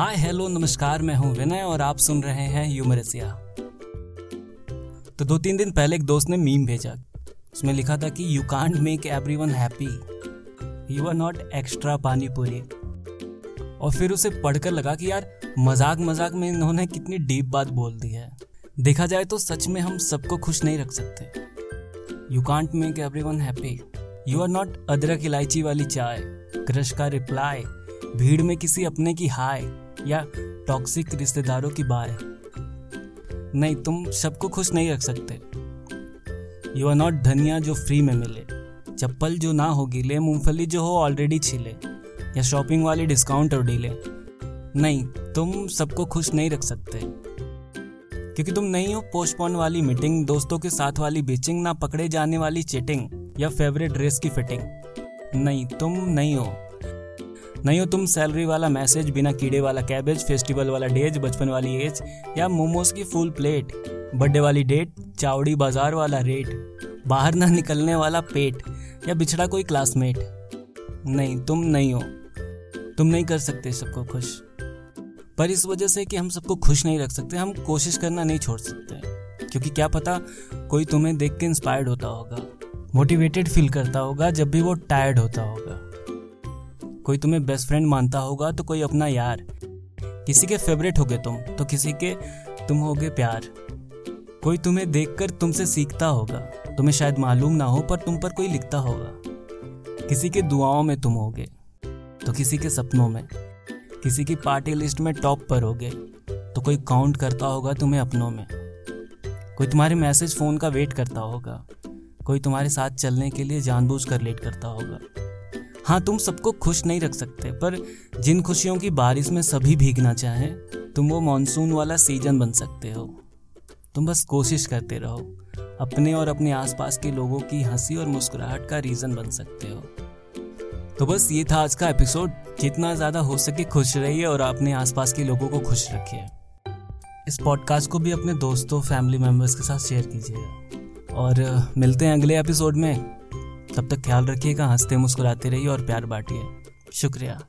Hi hello नमस्कार, मैं हूँ विनय और आप सुन रहे हैं यूमरसिया तो दो तीन दिन पहले एक दोस्त ने मीम भेजा। उसमें लिखा था कि you can't make everyone happy you are not extra pani puri और फिर उसे पढ़कर लगा कि यार मज़ाक मज़ाक में इन्होंने कितनी डीप बात बोल दी है। देखा जाए तो सच में हम सबको खुश नहीं रख सकते। You can't make everyone happy you are not अदरक इलायची वाली चाय। क्रश का रिप्लाई भीड़ में किसी अपने की हाय या टॉक्सिक रिश्तेदारों की बाय। नहीं, तुम सबको खुश नहीं रख सकते। यू आर नॉट धनिया जो फ्री में मिले। चप्पल जो ना हो गिले, मूंगफली जो हो ऑलरेडी छिले। या शॉपिंग वाली डिस्काउंट और डीले। नहीं, तुम सबको खुश नहीं रख सकते। क्योंकि तुम नहीं हो पोस्टपोन वाली मीटिंग दोस्तों के साथ वाली बीचिंग ना पकड़े जाने वाली चीटिंग या फेवरेट ड्रेस की फिटिंग नहीं, तुम नहीं हो। नहीं हो तुम सैलरी वाला मैसेज बिना कीड़े वाला कैबेज फेस्टिवल वाला डेज़ बचपन वाली एज या मोमोज की फुल प्लेट बर्थडे वाली डेट चावड़ी बाज़ार वाला रेट बाहर ना निकलने वाला पेट, या बिछड़ा कोई क्लासमेट नहीं, तुम नहीं हो। तुम नहीं कर सकते सबको खुश। पर इस वजह से कि हम सबको खुश नहीं रख सकते, हम कोशिश करना नहीं छोड़ सकते। क्योंकि क्या पता कोई तुम्हें देख के इंस्पायर्ड होता होगा मोटिवेटेड फील करता होगा, जब भी वो टायर्ड होता होगा। कोई तुम्हें बेस्ट फ्रेंड मानता होगा तो कोई अपना यार। किसी के फेवरेट होगे तुम तो किसी के तुम होगे प्यार। कोई तुम्हें देखकर तुमसे सीखता होगा, तुम्हें शायद मालूम ना हो, पर तुम पर कोई लिखता होगा। किसी के दुआओं में तुम होगे तो किसी के सपनों में। किसी की पार्टी लिस्ट में टॉप पर होगे तो कोई काउंट करता होगा तुम्हें अपनों में। कोई तुम्हारे मैसेज फ़ोन का वेट करता होगा, कोई तुम्हारे साथ चलने के लिए जानबूझ कर लेट करता होगा। हाँ तुम सबको खुश नहीं रख सकते, पर जिन खुशियों की बारिश में सभी भीगना चाहें तुम वो मानसून वाला सीज़न बन सकते हो। तुम बस कोशिश करते रहो, अपने और अपने आसपास के लोगों की हँसी और मुस्कुराहट का रीजन बन सकते हो। तो बस ये था आज का एपिसोड जितना ज़्यादा हो सके खुश रहिए और अपने आसपास के लोगों को खुश रखिए। इस पॉडकास्ट को भी अपने दोस्तों फैमिली मेंबर्स के साथ शेयर कीजिएगा। और, मिलते हैं अगले एपिसोड में। तब तक ख्याल रखिएगा हँसते मुस्कुराते रहिए और प्यार बांटिए। शुक्रिया।